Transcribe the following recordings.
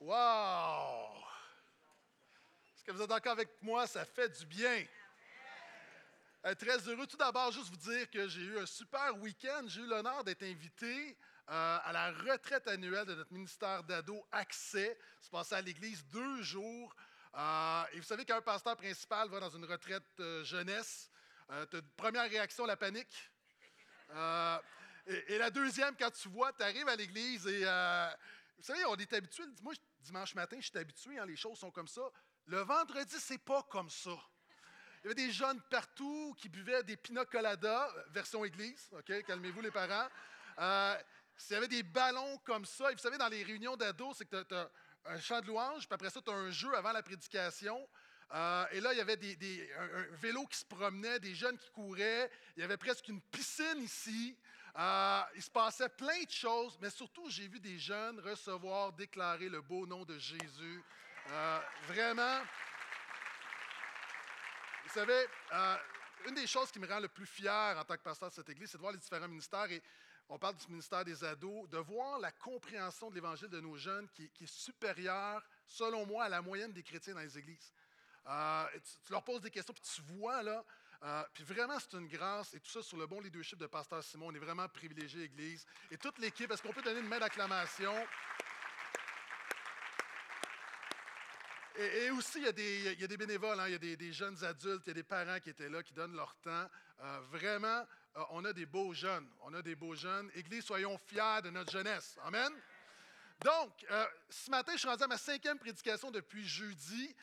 Wow! Est-ce que vous êtes encore avec moi? Ça fait du bien. Euh, très heureux. Tout d'abord, juste vous dire que j'ai eu un super week-end. J'ai eu l'honneur d'être invité euh, à la retraite annuelle de notre ministère d'ado Accès. C'est passé à l'église deux jours. Euh, et vous savez qu'un pasteur principal va dans une retraite jeunesse. première réaction, la panique. Et, et, la deuxième, quand tu vois, tu arrives à l'église et vous savez, on est habitué. Moi, dimanche matin, je suis habitué, hein, les choses sont comme ça. Le vendredi, c'est pas comme ça. Il y avait des jeunes partout qui buvaient des pina coladas, version église, OK? Calmez-vous les parents. Euh, il y avait des ballons comme ça. Et vous savez, dans les réunions d'ados, c'est que tu as, un chant de louange, puis après ça, tu as un jeu avant la prédication. Euh, et là, il y avait des, un, vélo qui se promenait, des jeunes qui couraient. Il y avait presque une piscine ici. Euh, il se passait plein de choses, mais surtout, j'ai vu des jeunes recevoir, déclarer le beau nom de Jésus. Euh, vraiment. Vous savez, une des choses qui me rend le plus fier en tant que pasteur de cette église, c'est de voir les différents ministères. Et on parle du ministère des ados, de voir la compréhension de l'évangile de nos jeunes qui, est supérieure, selon moi, à la moyenne des chrétiens dans les églises. Euh, tu, leur poses des questions, puis tu vois, là. Euh, puis vraiment, c'est une grâce, et tout ça sur le bon leadership de Pasteur Simon. On est vraiment privilégié, Église. Et toute l'équipe, est-ce qu'on peut donner une main d'acclamation? Et, aussi, il y, a des, bénévoles, hein. il y a des, jeunes adultes, il y a des parents qui étaient là, qui donnent leur temps. Euh, vraiment, on a des beaux jeunes. On a des beaux jeunes. Église, soyons fiers de notre jeunesse. Amen. Donc, ce matin, je suis rendu à ma cinquième prédication depuis jeudi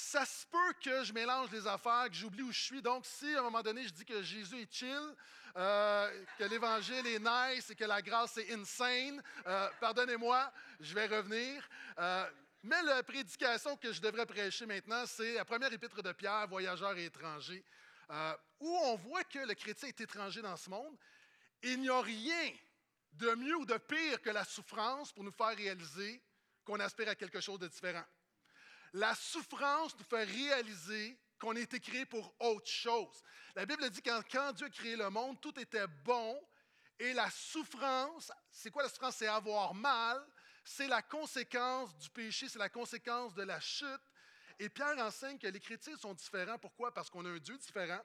ça se peut que je mélange les affaires, que j'oublie où je suis. Donc, si à un moment donné, je dis que Jésus est chill, euh, que l'Évangile est nice et que la grâce est insane, euh, pardonnez-moi, je vais revenir. Euh, mais la prédication que je devrais prêcher maintenant, c'est la première épître de Pierre, voyageur et étranger, où on voit que le chrétien est étranger dans ce monde. Il n'y a rien de mieux ou de pire que la souffrance pour nous faire réaliser qu'on aspire à quelque chose de différent. La souffrance nous fait réaliser qu'on a été créé pour autre chose. La Bible dit que quand Dieu a créé le monde, tout était bon. Et la souffrance, c'est quoi la souffrance? C'est avoir mal. C'est la conséquence du péché, c'est la conséquence de la chute. Et Pierre enseigne que les chrétiens sont différents. Pourquoi? Parce qu'on a un Dieu différent.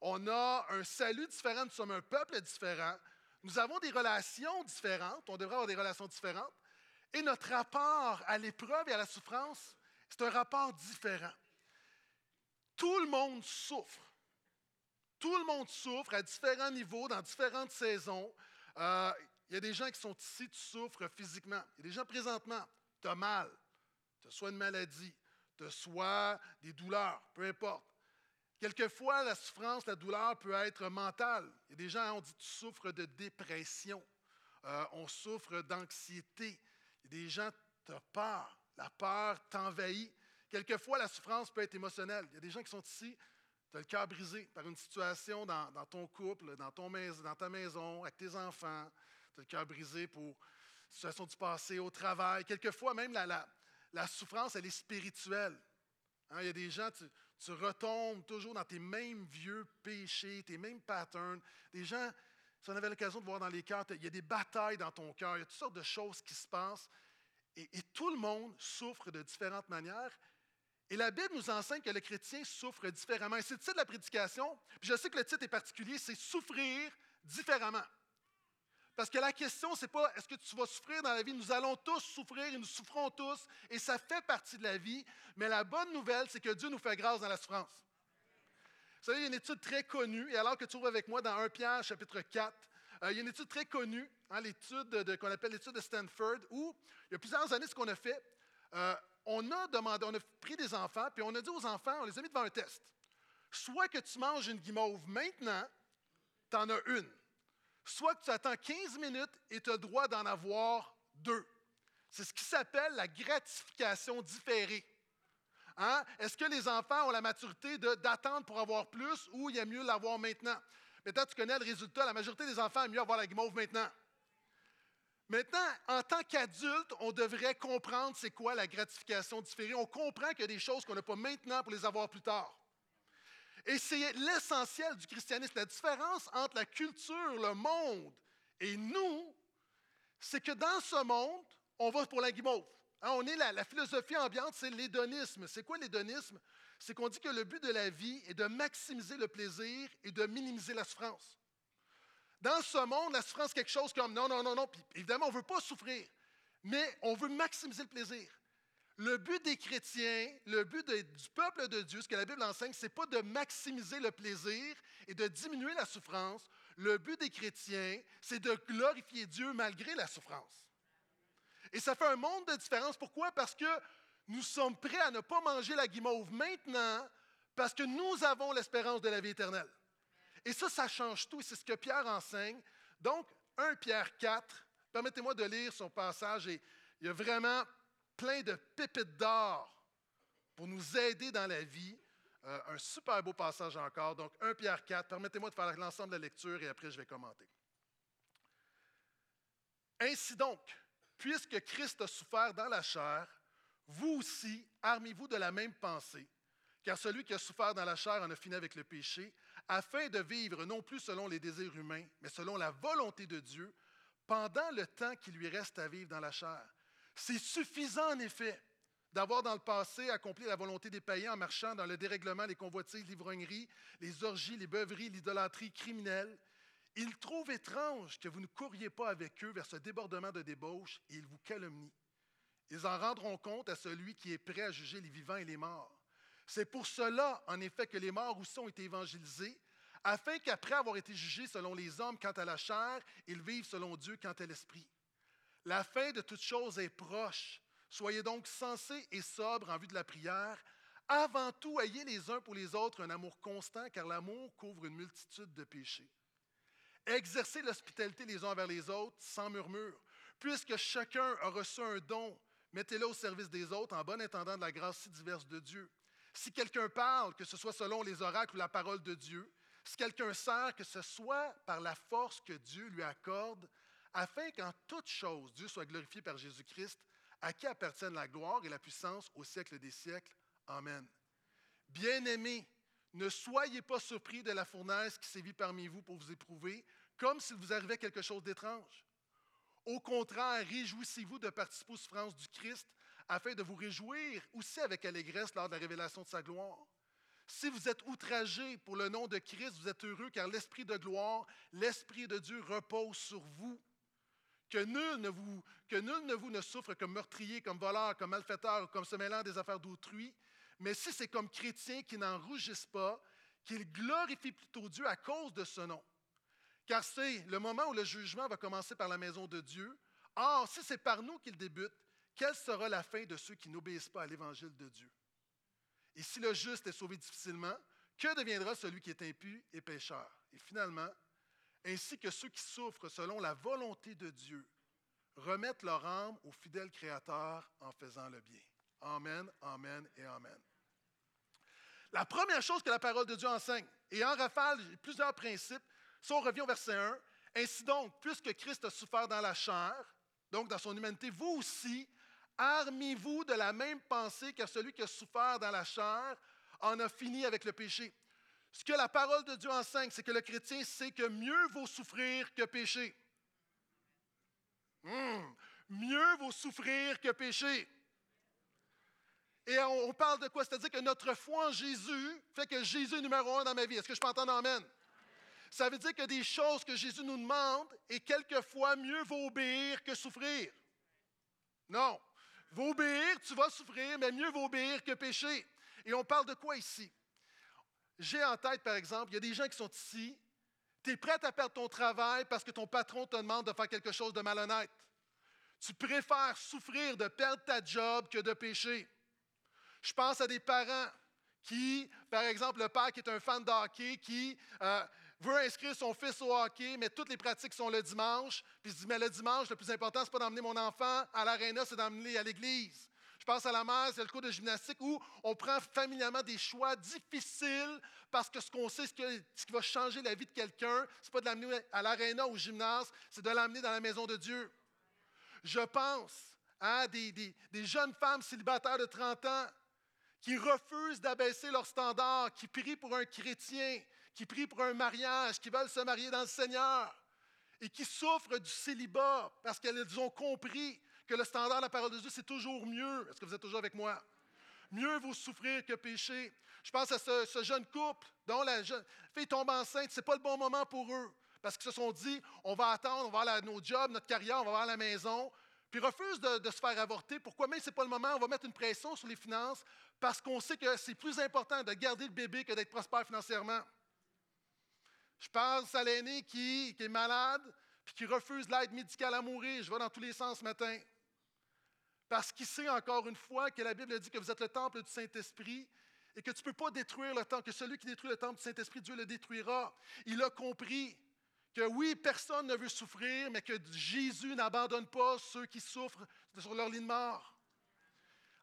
On a un salut différent. Nous sommes un peuple différent. Nous avons des relations différentes. On devrait avoir des relations différentes. Et notre rapport à l'épreuve et à la souffrance c'est un rapport différent. Tout le monde souffre. Tout le monde souffre à différents niveaux, dans différentes saisons. Euh, il y a des gens qui sont ici, tu souffres physiquement. Il y a des gens présentement, tu as mal. Tu as soit une maladie, tu as soit des douleurs, peu importe. Quelquefois, la souffrance, la douleur peut être mentale. Il y a des gens, on dit, tu souffres de dépression. Euh, on souffre d'anxiété. Il y a des gens, tu as peur. La peur t'envahit. Quelquefois, la souffrance peut être émotionnelle. Il y a des gens qui sont ici, tu as le cœur brisé par une situation dans, ton couple, dans, ta maison, avec tes enfants. Tu as le cœur brisé pour une situation du passé, au travail. Quelquefois, même la, la, souffrance, elle est spirituelle. Hein, il y a des gens, tu, tu, retombes toujours dans tes mêmes vieux péchés, tes mêmes patterns. Des gens, si on avait l'occasion de voir dans les cœurs, il y a des batailles dans ton cœur, il y a toutes sortes de choses qui se passent. Et, tout le monde souffre de différentes manières. Et la Bible nous enseigne que le chrétien souffre différemment. Et c'est le titre de la prédication. Puis je sais que le titre est particulier, c'est souffrir différemment. Parce que la question, c'est pas est-ce que tu vas souffrir dans la vie? Nous allons tous souffrir et nous souffrons tous. Et ça fait partie de la vie. Mais la bonne nouvelle, c'est que Dieu nous fait grâce dans la souffrance. Vous savez, il y a une étude très connue, et alors que tu ouvres avec moi dans 1 Pierre, chapitre 4, euh, il y a une étude très connue, hein, l'étude qu'on appelle l'étude de Stanford, où il y a plusieurs années, ce qu'on a fait, euh, on a demandé, on a pris des enfants, puis on a dit aux enfants, on les a mis devant un test. Soit que tu manges une guimauve maintenant, tu en as une. Soit que tu attends 15 minutes et tu as le droit d'en avoir deux. C'est ce qui s'appelle la gratification différée. Hein? Est-ce que les enfants ont la maturité d'attendre pour avoir plus ou il y a mieux l'avoir maintenant? Maintenant, tu connais le résultat. La majorité des enfants aiment mieux avoir la guimauve maintenant. Maintenant, en tant qu'adulte, on devrait comprendre c'est quoi la gratification différée. On comprend qu'il y a des choses qu'on n'a pas maintenant pour les avoir plus tard. Et c'est l'essentiel du christianisme. La différence entre la culture, le monde et nous, c'est que dans ce monde, on va pour la guimauve. Hein, on est la, la philosophie ambiante, c'est l'hédonisme. C'est quoi l'hédonisme? C'est qu'on dit que le but de la vie est de maximiser le plaisir et de minimiser la souffrance. Dans ce monde, la souffrance, c'est quelque chose comme non, non, non, non. Évidemment, on ne veut pas souffrir, mais on veut maximiser le plaisir. Le but des chrétiens, le but du peuple de Dieu, ce que la Bible enseigne, ce n'est pas de maximiser le plaisir et de diminuer la souffrance. Le but des chrétiens, c'est de glorifier Dieu malgré la souffrance. Et ça fait un monde de différence. Pourquoi? Parce que nous sommes prêts à ne pas manger la guimauve maintenant parce que nous avons l'espérance de la vie éternelle. Et ça, ça change tout. C'est ce que Pierre enseigne. Donc, 1 Pierre 4, permettez-moi de lire son passage. Et il y a vraiment plein de pépites d'or pour nous aider dans la vie. Euh, un super beau passage encore. Donc, 1 Pierre 4, permettez-moi de faire l'ensemble de la lecture et après je vais commenter. Ainsi donc, puisque Christ a souffert dans la chair, vous aussi, armez-vous de la même pensée, car celui qui a souffert dans la chair en a fini avec le péché, afin de vivre non plus selon les désirs humains, mais selon la volonté de Dieu, pendant le temps qui lui reste à vivre dans la chair. C'est suffisant, en effet, d'avoir dans le passé accompli la volonté des païens en marchant dans le dérèglement, les convoitises, l'ivrognerie, les orgies, les beuveries, l'idolâtrie criminelle. Ils trouvent étrange que vous ne couriez pas avec eux vers ce débordement de débauche et ils vous calomnient. Ils en rendront compte à celui qui est prêt à juger les vivants et les morts. C'est pour cela, en effet, que les morts aussi ont été évangélisés, afin qu'après avoir été jugés selon les hommes quant à la chair, ils vivent selon Dieu quant à l'esprit. La fin de toute chose est proche. Soyez donc sensés et sobres en vue de la prière. Avant tout, ayez les uns pour les autres un amour constant, car l'amour couvre une multitude de péchés. Exercez l'hospitalité les uns envers les autres sans murmure. Puisque chacun a reçu un don, mettez-le au service des autres en bon intendant de la grâce si diverse de Dieu. Si quelqu'un parle, que ce soit selon les oracles ou la parole de Dieu, si quelqu'un sert, que ce soit par la force que Dieu lui accorde, afin qu'en toute chose Dieu soit glorifié par Jésus-Christ, à qui appartiennent la gloire et la puissance au siècle des siècles. Amen. Bien-aimés, ne soyez pas surpris de la fournaise qui sévit parmi vous pour vous éprouver, comme s'il vous arrivait quelque chose d'étrange. Au contraire, réjouissez-vous de participer aux souffrances du Christ, afin de vous réjouir aussi avec allégresse lors de la révélation de sa gloire. Si vous êtes outragés pour le nom de Christ, vous êtes heureux car l'Esprit de gloire, l'Esprit de Dieu repose sur vous. Que nul, ne vous, que nul ne vous ne souffre comme meurtrier, comme voleur, comme malfaiteur, comme se mêlant des affaires d'autrui, mais si c'est comme chrétien qui n'en rougissent pas, qu'ils glorifient plutôt Dieu à cause de ce nom. Car c'est le moment où le jugement va commencer par la maison de Dieu. Or, si c'est par nous qu'il débute, quelle sera la fin de ceux qui n'obéissent pas à l'évangile de Dieu? Et si le juste est sauvé difficilement, que deviendra celui qui est impie et pécheur? Et finalement, ainsi que ceux qui souffrent selon la volonté de Dieu, remettent leur âme au fidèle Créateur en faisant le bien. Amen, Amen et Amen. La première chose que la parole de Dieu enseigne, et en rafale, plusieurs principes. Si on revient au verset 1, ainsi donc, puisque Christ a souffert dans la chair, donc dans son humanité, vous aussi, armez-vous de la même pensée que celui qui a souffert dans la chair en a fini avec le péché. Ce que la parole de Dieu enseigne, c'est que le chrétien sait que mieux vaut souffrir que pécher. Hmm. mieux vaut souffrir que pécher. Et on, parle de quoi? C'est-à-dire que notre foi en Jésus fait que Jésus est numéro un dans ma vie. Est-ce que je peux entendre Amen? Ça veut dire que des choses que Jésus nous demande, et quelquefois, mieux vaut obéir que souffrir. Non. Vaut obéir, tu vas souffrir, mais mieux vaut obéir que pécher. Et on parle de quoi ici? J'ai en tête, par exemple, il y a des gens qui sont ici, tu es prêt à perdre ton travail parce que ton patron te demande de faire quelque chose de malhonnête. Tu préfères souffrir de perdre ta job que de pécher. Je pense à des parents qui, par exemple, le père qui est un fan de hockey, qui euh, veut inscrire son fils au hockey, mais toutes les pratiques sont le dimanche. Puis il se dit, mais le dimanche, le plus important, ce n'est pas d'emmener mon enfant à l'aréna, c'est d'emmener à l'église. Je pense à la mère, c'est le cours de gymnastique où on prend familialement des choix difficiles parce que ce qu'on sait, ce qui va changer la vie de quelqu'un, ce n'est pas de l'amener à l'aréna ou au gymnase, c'est de l'amener dans la maison de Dieu. Je pense à des, des jeunes femmes célibataires de 30 ans qui refusent d'abaisser leur standard, qui prient pour un chrétien, qui prient pour un mariage, qui veulent se marier dans le Seigneur et qui souffrent du célibat parce qu'elles ont compris que le standard de la parole de Dieu, c'est toujours mieux. Est-ce que vous êtes toujours avec moi? Mieux vaut souffrir que pécher. Je pense à ce, jeune couple dont la jeune fille tombe enceinte. Ce n'est pas le bon moment pour eux. Parce qu'ils se sont dit, on va attendre, on va aller à nos jobs, notre carrière, on va voir la maison. Puis ils refusent de, se faire avorter. Pourquoi? Mais ce n'est pas le moment. On va mettre une pression sur les finances parce qu'on sait que c'est plus important de garder le bébé que d'être prospère financièrement. Je pense à l'aîné qui, est malade puis qui refuse l'aide médicale à mourir. Je vais dans tous les sens ce matin. Parce qu'il sait encore une fois que la Bible dit que vous êtes le temple du Saint-Esprit et que tu ne peux pas détruire le temple, que celui qui détruit le temple du Saint-Esprit, Dieu le détruira. Il a compris que oui, personne ne veut souffrir, mais que Jésus n'abandonne pas ceux qui souffrent sur leur lit de mort.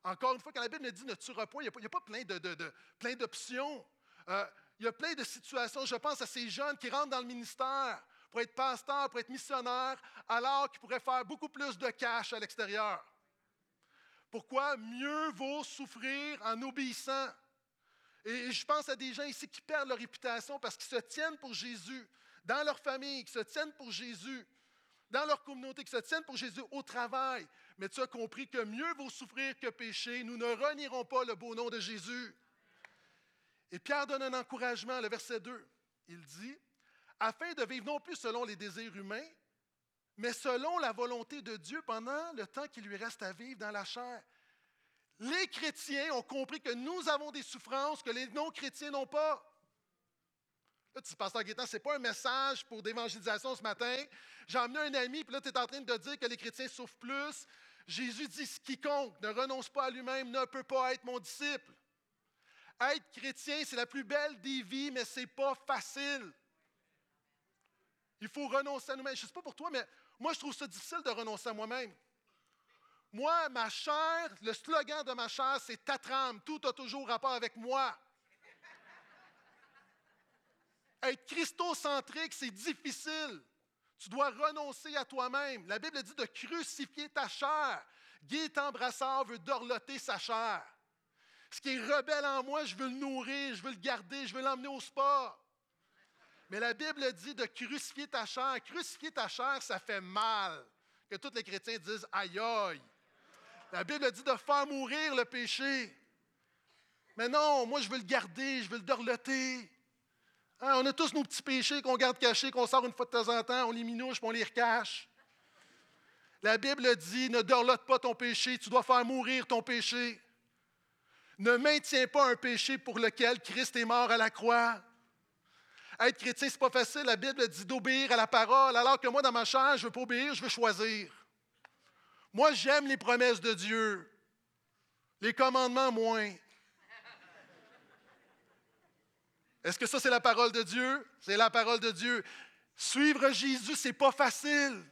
Encore une fois, quand la Bible dit ne tuera pas, il n'y a, pas plein d'options. Euh, il y a plein de situations. Je pense à ces jeunes qui rentrent dans le ministère pour être pasteurs, pour être missionnaires, alors qu'ils pourraient faire beaucoup plus de cash à l'extérieur. Pourquoi mieux vaut souffrir en obéissant? Et je pense à des gens ici qui perdent leur réputation parce qu'ils se tiennent pour Jésus dans leur famille, qui se tiennent pour Jésus, dans leur communauté, qui se tiennent pour Jésus au travail. Mais tu as compris que mieux vaut souffrir que pécher. Nous ne renierons pas le beau nom de Jésus. Et Pierre donne un encouragement, le verset 2. Il dit, afin de vivre non plus selon les désirs humains, mais selon la volonté de Dieu pendant le temps qui lui reste à vivre dans la chair. Les chrétiens ont compris que nous avons des souffrances que les non-chrétiens n'ont pas. Là, tu dis, Pasteur Guétan, ce n'est pas un message pour d'évangélisation ce matin. J'ai emmené un ami, puis là, tu es en train de dire que les chrétiens souffrent plus. Jésus dit quiconque ne renonce pas à lui-même ne peut pas être mon disciple. Être chrétien, c'est la plus belle des vies, mais ce n'est pas facile. Il faut renoncer à nous-mêmes. Je ne sais pas pour toi, mais moi, je trouve ça difficile de renoncer à moi-même. Moi, ma chair, le slogan de ma chair, c'est ta trame. Tout a toujours rapport avec moi. Être christocentrique, c'est difficile. Tu dois renoncer à toi-même. La Bible dit de crucifier ta chair. Guy Embrassard veut dorloter sa chair. Ce qui est rebelle en moi, je veux le nourrir, je veux le garder, je veux l'emmener au sport. Mais la Bible dit de crucifier ta chair. Crucifier ta chair, ça fait mal. Que tous les chrétiens disent aïe aïe. La Bible dit de faire mourir le péché. Mais non, moi je veux le garder, je veux le dorloter. Hein, on a tous nos petits péchés qu'on garde cachés, qu'on sort une fois de temps en temps, on les minouche, puis on les recache. La Bible dit ne dorlote pas ton péché, tu dois faire mourir ton péché. Ne maintiens pas un péché pour lequel Christ est mort à la croix. Être chrétien, ce n'est pas facile. La Bible dit d'obéir à la parole, alors que moi, dans ma chair, je ne veux pas obéir, je veux choisir. Moi, j'aime les promesses de Dieu. Les commandements, moins. Est-ce que ça, c'est la parole de Dieu? C'est la parole de Dieu. Suivre Jésus, ce n'est pas facile.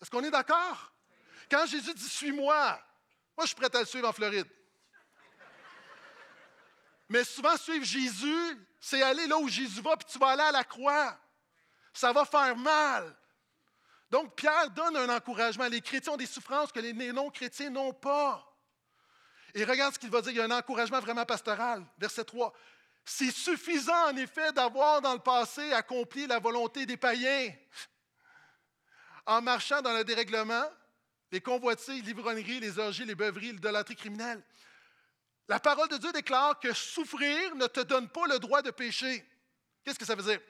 Est-ce qu'on est, d'accord? Quand Jésus dit Suis-moi, moi, je suis prêt à le suivre en Floride. Mais souvent, suivre Jésus, c'est aller là où Jésus va, puis tu vas aller à la croix. Ça va faire mal. Donc, Pierre donne un encouragement. Les chrétiens ont des souffrances que les non-chrétiens n'ont pas. Et regarde ce qu'il va dire. Il y a un encouragement vraiment pastoral. Verset 3. C'est suffisant, en effet, d'avoir dans le passé accompli la volonté des païens. En marchant dans le dérèglement, les convoitises, l'ivrognerie, les orgies, les beuveries, l'idolâtrie criminelle. La parole de Dieu déclare que souffrir ne te donne pas le droit de pécher. Qu'est-ce que ça veut dire?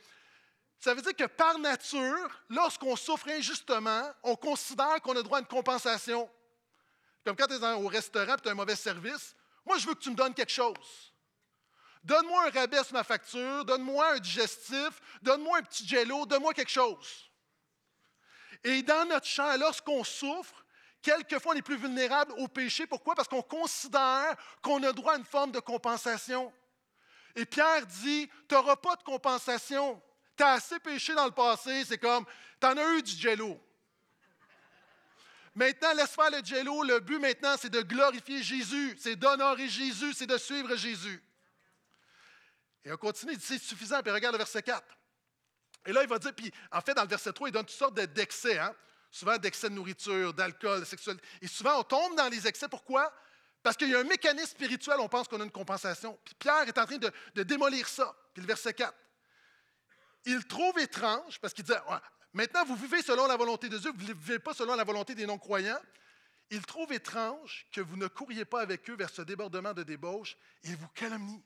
Ça veut dire que par nature, lorsqu'on souffre injustement, on considère qu'on a droit à une compensation. Comme quand tu es au restaurant et tu as un mauvais service, moi je veux que tu me donnes quelque chose. Donne-moi un rabais sur ma facture, donne-moi un digestif, donne-moi un petit jello, donne-moi quelque chose. Et dans notre champ, lorsqu'on souffre, quelquefois on est plus vulnérable au péché. Pourquoi? Parce qu'on considère qu'on a droit à une forme de compensation. Et Pierre dit, tu n'auras pas de compensation. Tu as assez péché dans le passé, c'est comme, tu en as eu du jello. Maintenant, laisse faire le jello. Le but maintenant, c'est de glorifier Jésus, c'est d'honorer Jésus, c'est de suivre Jésus. Et on continue, il dit, c'est suffisant. Puis regarde le verset 4. Et là, il va dire, puis en fait, dans le verset 3, il donne toutes sortes d'excès. Hein? Souvent d'excès de nourriture, d'alcool, de sexualité. Et souvent, on tombe dans les excès. Pourquoi? Parce qu'il y a un mécanisme spirituel, on pense qu'on a une compensation. Puis Pierre est en train de, démolir ça. Puis le verset 4. Il trouve étrange, parce qu'il dit, maintenant vous vivez selon la volonté de Dieu, vous ne vivez pas selon la volonté des non-croyants. Ils trouvent étrange que vous ne couriez pas avec eux vers ce débordement de débauche. Ils vous calomnient.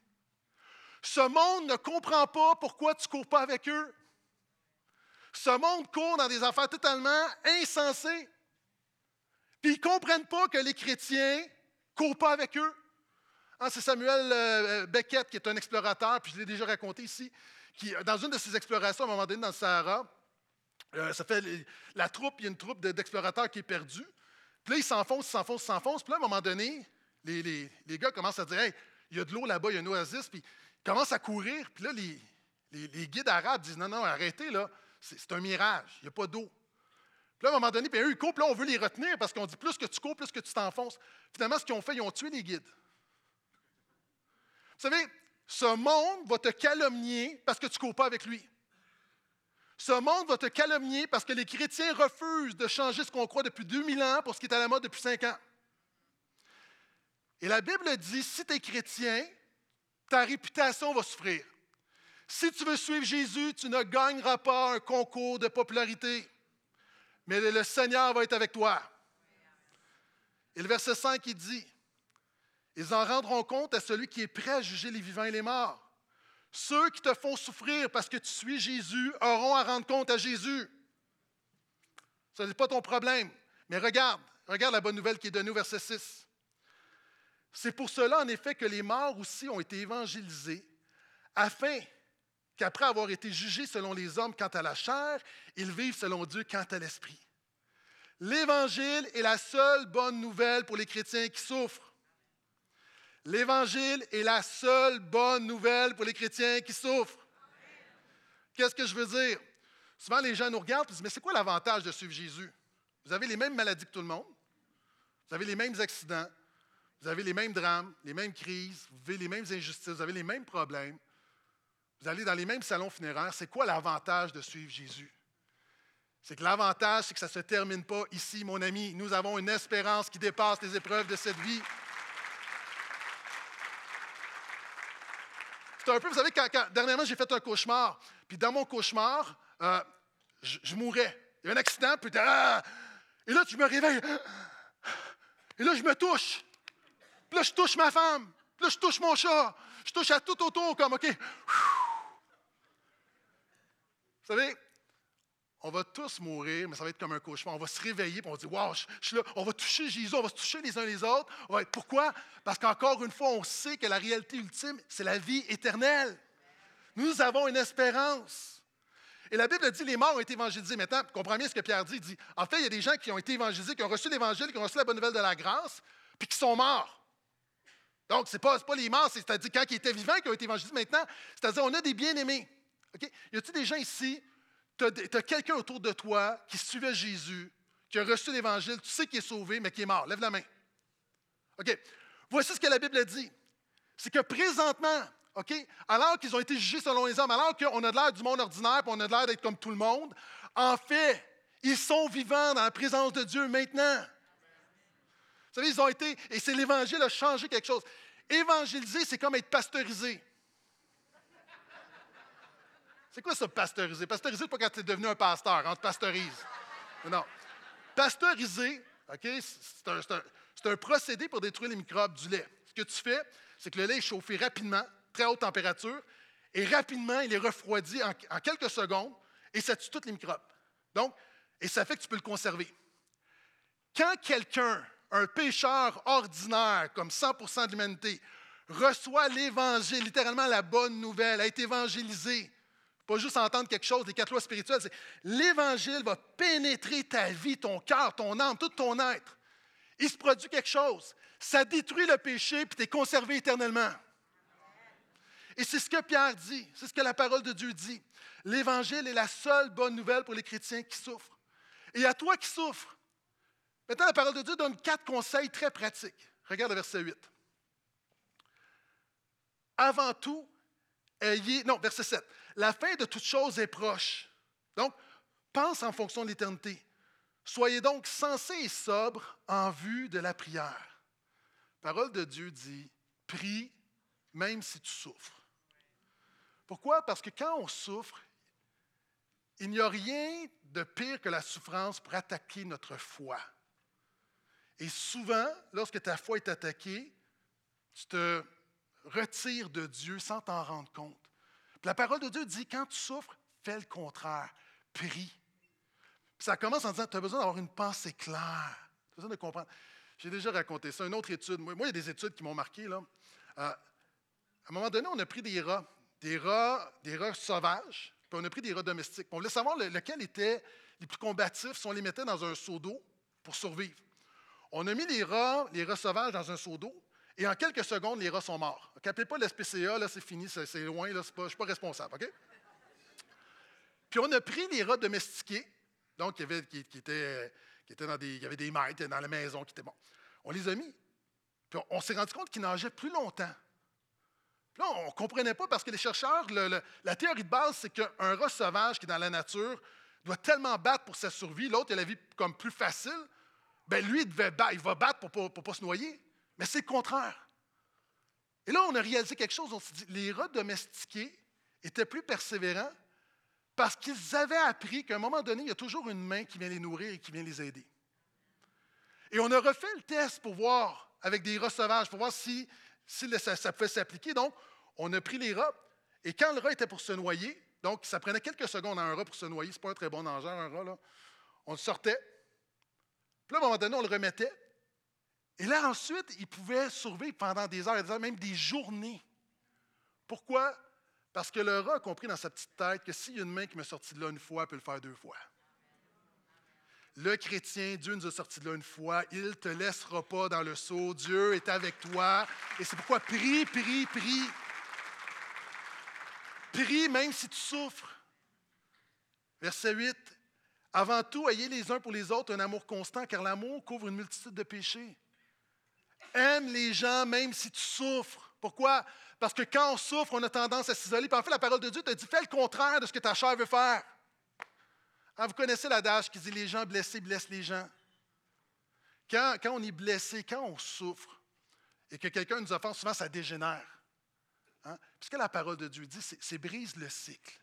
Ce monde ne comprend pas pourquoi tu ne cours pas avec eux. Ce monde court dans des affaires totalement insensées. Puis ils ne comprennent pas que les chrétiens ne courent pas avec eux. Hein, c'est Samuel euh, Beckett, qui est un explorateur, puis je l'ai déjà raconté ici, qui, dans une de ses explorations, à un moment donné, dans le Sahara, euh, ça fait la troupe, il y a une troupe d'explorateurs qui est perdue. Puis là, ils s'enfoncent, ils s'enfoncent, ils s'enfoncent. Puis là, à un moment donné, les, gars commencent à dire Hey, il y a de l'eau là-bas, il y a un oasis. Puis ils commencent à courir. Puis là, les guides arabes disent Non, non, arrêtez, là, c'est un mirage, il n'y a pas d'eau. Puis là, à un moment donné, puis eux, ils coupent, là, on veut les retenir parce qu'on dit plus que tu cours, plus que tu t'enfonces. Finalement, ce qu'ils ont fait, ils ont tué les guides. Vous savez, ce monde va te calomnier parce que tu ne cours pas avec lui. Ce monde va te calomnier parce que les chrétiens refusent de changer ce qu'on croit depuis 2000 ans pour ce qui est à la mode depuis 5 ans. Et la Bible dit, si tu es chrétien, ta réputation va souffrir. Si tu veux suivre Jésus, tu ne gagneras pas un concours de popularité, mais le Seigneur va être avec toi. Et le verset 5, il dit, ils en rendront compte à celui qui est prêt à juger les vivants et les morts. Ceux qui te font souffrir parce que tu suis Jésus auront à rendre compte à Jésus. Ce n'est pas ton problème. Mais regarde, regarde la bonne nouvelle qui est donnée au verset 6. C'est pour cela, en effet, que les morts aussi ont été évangélisés, afin qu'après avoir été jugés selon les hommes quant à la chair, ils vivent selon Dieu quant à l'esprit. L'Évangile est la seule bonne nouvelle pour les chrétiens qui souffrent. L'Évangile est la seule bonne nouvelle pour les chrétiens qui souffrent. Qu'est-ce que je veux dire? Souvent, les gens nous regardent et disent, mais c'est quoi l'avantage de suivre Jésus? Vous avez les mêmes maladies que tout le monde. Vous avez les mêmes accidents. Vous avez les mêmes drames, les mêmes crises. Vous vivez les mêmes injustices. Vous avez les mêmes problèmes. Vous allez dans les mêmes salons funéraires. C'est quoi l'avantage de suivre Jésus? C'est que l'avantage, c'est que ça ne se termine pas ici, mon ami. Nous avons une espérance qui dépasse les épreuves de cette vie. C'est un peu, vous savez, quand, dernièrement, j'ai fait un cauchemar. Puis dans mon cauchemar, euh, je, mourais. Il y a un accident, puis ah! et là, tu me réveilles. Et là, je me touche. Puis là, je touche ma femme. Puis là, je touche mon chat. Je touche à tout autour, comme, OK. Vous savez, on va tous mourir, mais ça va être comme un cauchemar. On va se réveiller, et on va dire Waouh, je, suis là. On va toucher Jésus, on va se toucher les uns les autres. pourquoi? Parce qu'encore une fois, on sait que la réalité ultime, c'est la vie éternelle. Nous avons une espérance. Et la Bible dit les morts ont été évangélisés. Maintenant, comprenez bien ce que Pierre dit. Dit en fait, il y a des gens qui ont été évangélisés, qui ont reçu l'Évangile, qui ont reçu la bonne nouvelle de la grâce, puis qui sont morts. Donc, ce n'est pas, pas, les morts, c'est-à-dire quand ils étaient vivants qui ont été évangélisés maintenant. C'est-à-dire, on a des bien-aimés. Y a-t-il des gens ici, tu as, quelqu'un autour de toi qui suivait Jésus, qui a reçu l'Évangile, tu sais qu'il est sauvé, mais qui est mort. Lève la main. OK? Voici ce que la Bible dit. C'est que présentement, OK, alors qu'ils ont été jugés selon les hommes, alors qu'on a de l'air du monde ordinaire, puis on a de l'air d'être comme tout le monde, en fait, ils sont vivants dans la présence de Dieu maintenant. Vous savez, ils ont été, et c'est l'Évangile a changé quelque chose. Évangéliser, c'est comme être pasteurisé. C'est quoi ça, pasteuriser? Pasteuriser, pas quand tu es devenu un pasteur, on te pasteurise. Non. Pasteuriser, OK, c'est un, procédé pour détruire les microbes du lait. Ce que tu fais, c'est que le lait est chauffé rapidement, très haute température, et rapidement, il est refroidi en, en quelques secondes, et ça tue tous les microbes. Donc, et ça fait que tu peux le conserver. Quand quelqu'un, un pécheur ordinaire, comme 100% de l'humanité, reçoit l'Évangile, littéralement la bonne nouvelle, a été évangélisé, pas juste entendre quelque chose, des quatre lois spirituelles, l'Évangile va pénétrer ta vie, ton cœur, ton âme, tout ton être. Il se produit quelque chose. Ça détruit le péché, puis tu es conservé éternellement. Et c'est ce que Pierre dit, c'est ce que la parole de Dieu dit. L'Évangile est la seule bonne nouvelle pour les chrétiens qui souffrent. Et à toi qui souffres, maintenant la parole de Dieu donne quatre conseils très pratiques. Regarde le verset 8. Avant tout, ayez, non, verset 7. La fin de toute chose est proche. Donc, pense en fonction de l'éternité. Soyez donc sensés et sobres en vue de la prière. La parole de Dieu dit, prie même si tu souffres. Pourquoi? Parce que quand on souffre, il n'y a rien de pire que la souffrance pour attaquer notre foi. Et souvent, lorsque ta foi est attaquée, tu te retires de Dieu sans t'en rendre compte. La parole de Dieu dit, quand tu souffres, fais le contraire. Prie. ça commence en disant, tu as besoin d'avoir une pensée claire. Tu as besoin de comprendre. J'ai déjà raconté ça. Une autre étude. Moi, il y a des études qui m'ont marqué. Là. Euh, à un moment donné, on a pris des rats, des rats, des rats sauvages, puis on a pris des rats domestiques. On voulait savoir lequel était les plus combatifs si on les mettait dans un seau d'eau pour survivre. On a mis les rats, les rats sauvages dans un seau d'eau, et en quelques secondes, les rats sont morts. N'appelez pas l'SPCA, là, c'est fini, c'est loin, là, je ne suis pas responsable, OK? Puis on a pris les rats domestiqués, donc qui, étaient, qui étaient dans des, il y avait des maîtres dans la maison qui étaient bons. On les a mis. Puis on, s'est rendu compte qu'ils nageaient plus longtemps. Puis là, on ne comprenait pas parce que les chercheurs, la théorie de base, c'est qu'un rat sauvage qui est dans la nature doit tellement battre pour sa survie, l'autre, il a la vie comme plus facile, ben lui, il, devait il va battre pour ne pas se noyer. Mais c'est le contraire. Et là, on a réalisé quelque chose. On s'est dit, les rats domestiqués étaient plus persévérants parce qu'ils avaient appris qu'à un moment donné, il y a toujours une main qui vient les nourrir et qui vient les aider. Et on a refait le test pour voir avec des rats sauvages, pour voir si, ça, pouvait s'appliquer. Donc, on a pris les rats, et quand le rat était pour se noyer, donc ça prenait quelques secondes à un rat pour se noyer, ce n'est pas un très bon nageur, un rat, là. on le sortait, puis là, à un moment donné, on le remettait, et là, ensuite, il pouvait survivre pendant des heures, des heures, même des journées. Pourquoi? Parce que le a compris dans sa petite tête que s'il y a une main qui m'a sorti de là une fois, il peut le faire deux fois. Le chrétien, Dieu nous a sortis de là une fois, il ne te laissera pas dans le seau, Dieu est avec toi. Et c'est pourquoi prie, prie, prie. Prie même si tu souffres. Verset 8. Avant tout, ayez les uns pour les autres un amour constant, car l'amour couvre une multitude de péchés. Aime les gens même si tu souffres. Pourquoi? Parce que quand on souffre, on a tendance à s'isoler. Puis en fait, la parole de Dieu te dit fais le contraire de ce que ta chair veut faire. Ah, vous connaissez l'adage qui dit les gens blessés blessent les gens. Quand, on est blessé, quand on souffre, et que quelqu'un nous offense, souvent ça dégénère. Hein? Puis ce que la parole de Dieu dit, c'est brise le cycle.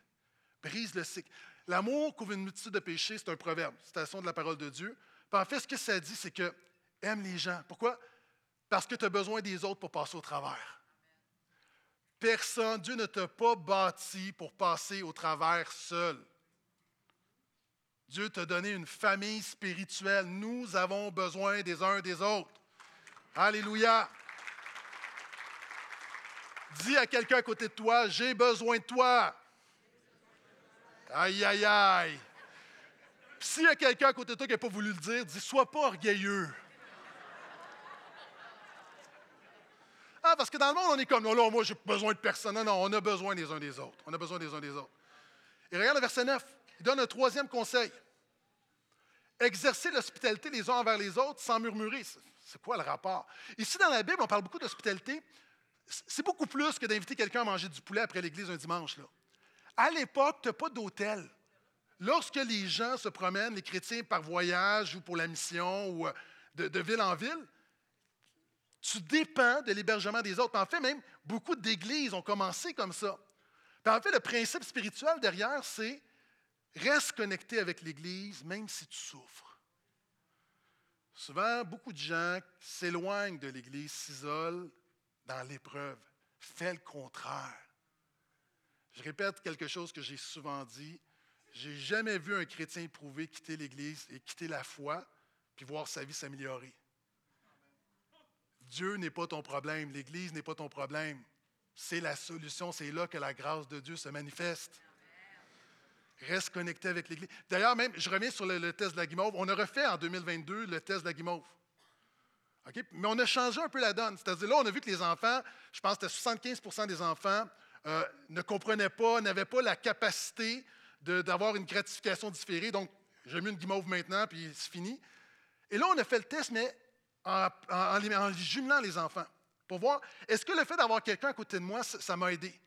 Brise le cycle. L'amour couvre une multitude de péchés, c'est un proverbe, citation de la parole de Dieu. Puis en fait, ce que ça dit, c'est que aime les gens. Pourquoi? Parce que tu as besoin des autres pour passer au travers. Personne, Dieu ne t'a pas bâti pour passer au travers seul. Dieu t'a donné une famille spirituelle. Nous avons besoin des uns des autres. Alléluia. Dis à quelqu'un à côté de toi, j'ai besoin de toi. Aïe, aïe, aïe. S'il y a quelqu'un à côté de toi qui n'a pas voulu le dire, dis, sois pas orgueilleux. Parce que dans le monde, on est comme, non, non, moi, j'ai besoin de personne. Non, non, on a besoin des uns des autres. On a besoin des uns des autres. Et regarde le verset 9. Il donne un troisième conseil. Exercer l'hospitalité les uns envers les autres sans murmurer. C'est quoi le rapport? Ici, dans la Bible, on parle beaucoup d'hospitalité. C'est beaucoup plus que d'inviter quelqu'un à manger du poulet après l'église un dimanche. Là. À l'époque, tu n'as pas d'hôtel. Lorsque les gens se promènent, les chrétiens par voyage ou pour la mission ou euh, de ville en ville, tu dépends de l'hébergement des autres. En fait, même beaucoup d'églises ont commencé comme ça. en fait, le principe spirituel derrière, c'est reste connecté avec l'Église même si tu souffres. Souvent, beaucoup de gens s'éloignent de l'Église, s'isolent dans l'épreuve. Fais le contraire. Je répète quelque chose que j'ai souvent dit. J'ai jamais vu un chrétien éprouvé quitter l'Église et quitter la foi, puis voir sa vie s'améliorer. Dieu n'est pas ton problème, l'Église n'est pas ton problème. C'est la solution, c'est là que la grâce de Dieu se manifeste. Reste connecté avec l'Église. D'ailleurs, même, je reviens sur le, test de la guimauve. On a refait en 2022 le test de la guimauve. Mais on a changé un peu la donne. C'est-à-dire, là, on a vu que les enfants, je pense que 75% des enfants, euh, ne comprenaient pas, n'avaient pas la capacité d'avoir une gratification différée. Donc, j'ai mis une guimauve maintenant, puis c'est fini. Et là, on a fait le test, mais en, jumelant les enfants pour voir est-ce que le fait d'avoir quelqu'un à côté de moi, ça m'a aidé?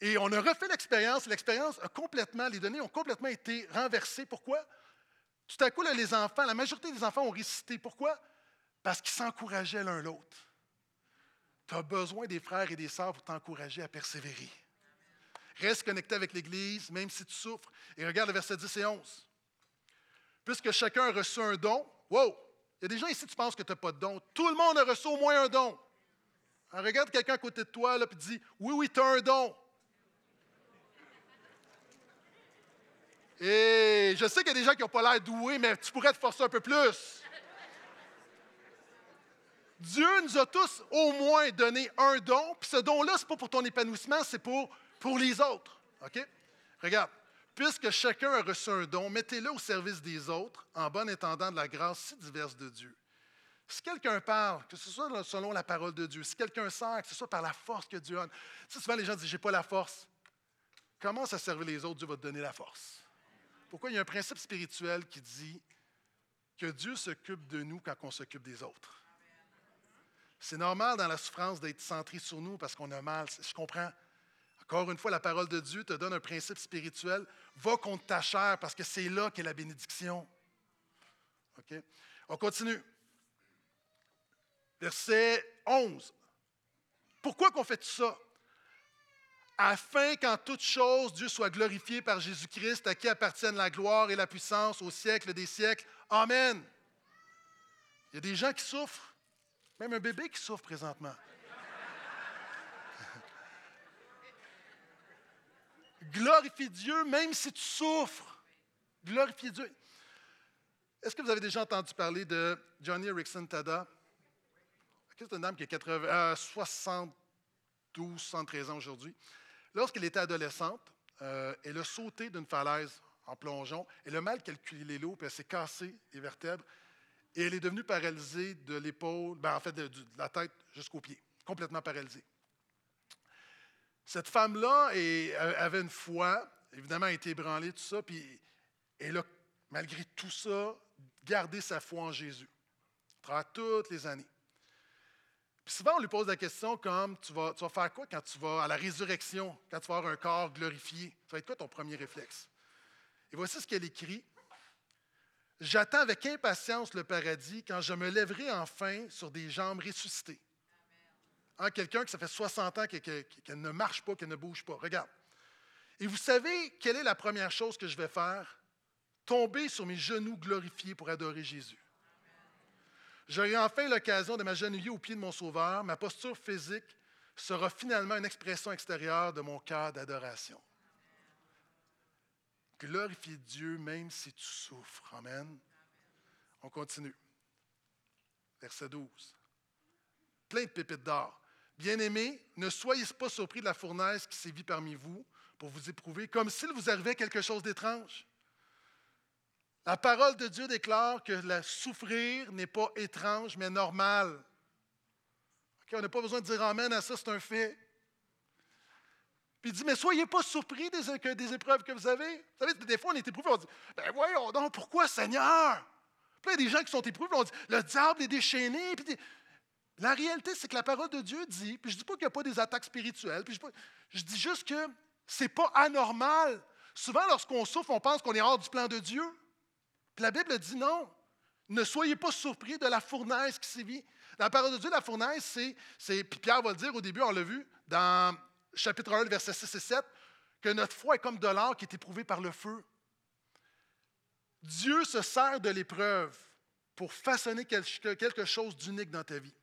Et on a refait l'expérience. L'expérience a complètement, les données ont complètement été renversées. Pourquoi? Tout à coup, les enfants, la majorité des enfants ont récité. Pourquoi? Parce qu'ils s'encourageaient l'un l'autre. Tu as besoin des frères et des sœurs pour t'encourager à persévérer. Reste connecté avec l'Église, même si tu souffres. Et regarde le verset 10 et 11. Puisque chacun a reçu un don, wow, Il y a des gens ici, tu penses que tu n'as pas de don. Tout le monde a reçu au moins un don. regarde quelqu'un à côté de toi, puis dis Oui, oui, tu as un don. Et je sais qu'il y a des gens qui n'ont pas l'air doués, mais tu pourrais te forcer un peu plus. Dieu nous a tous au moins donné un don, puis ce don-là, ce n'est pas pour ton épanouissement, c'est pour, pour les autres. OK? Regarde, puisque chacun a reçu un don, mettez-le au service des autres, en bon intendant de la grâce si diverse de Dieu. Si quelqu'un parle, que ce soit selon la parole de Dieu, si quelqu'un sert, que ce soit par la force que Dieu a. Tu souvent les gens disent J'ai pas la force. Commence à servir les autres, Dieu va te donner la force? Pourquoi? Il y a un principe spirituel qui dit que Dieu s'occupe de nous quand on s'occupe des autres. C'est normal dans la souffrance d'être centré sur nous parce qu'on a mal. Je comprends. Encore une fois, la parole de Dieu te donne un principe spirituel. Va contre ta chair parce que c'est là qu'est la bénédiction. OK? On continue. Verset 11. Pourquoi qu'on fait tout ça? Afin qu'en toute chose, Dieu soit glorifié par Jésus-Christ, à qui appartiennent la gloire et la puissance au siècle des siècles. Amen. Il y a des gens qui souffrent. Même un bébé qui souffre présentement. Glorifie Dieu même si tu souffres. Glorifie Dieu. Est-ce que vous avez déjà entendu parler de Johnny Erickson Tada? C'est une dame qui a 80, 72, 73 ans aujourd'hui. Lorsqu'elle était adolescente, euh, elle a sauté d'une falaise en plongeon. Elle a mal calculé l'eau, puis elle s'est cassée les vertèbres. Et elle est devenue paralysée de l'épaule, ben, en fait de, la tête jusqu'aux pieds, complètement paralysée. Cette femme-là euh, avait une foi, évidemment, elle a été ébranlée, tout ça, puis elle a, malgré tout ça, gardé sa foi en Jésus, à toutes les années. Puis souvent, on lui pose la question comme tu vas, tu vas faire quoi quand tu vas à la résurrection, quand tu vas avoir un corps glorifié? Ça va être quoi ton premier réflexe? Et voici ce qu'elle écrit J'attends avec impatience le paradis quand je me lèverai enfin sur des jambes ressuscitées. Hein, Quelqu'un qui ça fait 60 ans qu'elle ne marche pas, qu'elle ne bouge pas. Regarde. Et vous savez quelle est la première chose que je vais faire? Tomber sur mes genoux glorifiés pour adorer Jésus. J'aurai enfin l'occasion de m'agenouiller au pied de mon Sauveur. Ma posture physique sera finalement une expression extérieure de mon cœur d'adoration. Glorifie Dieu même si tu souffres. Amen. On continue. Verset 12. Plein de pépites d'or. Bien-aimés, ne soyez pas surpris de la fournaise qui sévit parmi vous pour vous éprouver, comme s'il vous arrivait quelque chose d'étrange. La parole de Dieu déclare que la souffrir n'est pas étrange, mais normal. on n'a pas besoin de dire Amen à ça, c'est un fait. Puis il dit, mais soyez pas surpris des, des épreuves que vous avez. Vous savez, des fois, on est éprouvé, on dit, ben voyons donc, pourquoi Seigneur? Puis il y a des gens qui sont éprouvés, on dit, le diable est déchaîné. Puis la réalité, c'est que la parole de Dieu dit, puis je ne dis pas qu'il n'y a pas des attaques spirituelles, puis je, dis juste que ce n'est pas anormal. Souvent, lorsqu'on souffre, on pense qu'on est hors du plan de Dieu. Puis la Bible dit non. Ne soyez pas surpris de la fournaise qui sévit. La parole de Dieu, la fournaise, c'est, puis Pierre va le dire au début, on l'a vu, dans chapitre 1, versets 6 et 7, que notre foi est comme de l'or qui est éprouvé par le feu. Dieu se sert de l'épreuve pour façonner quelque chose d'unique dans ta vie.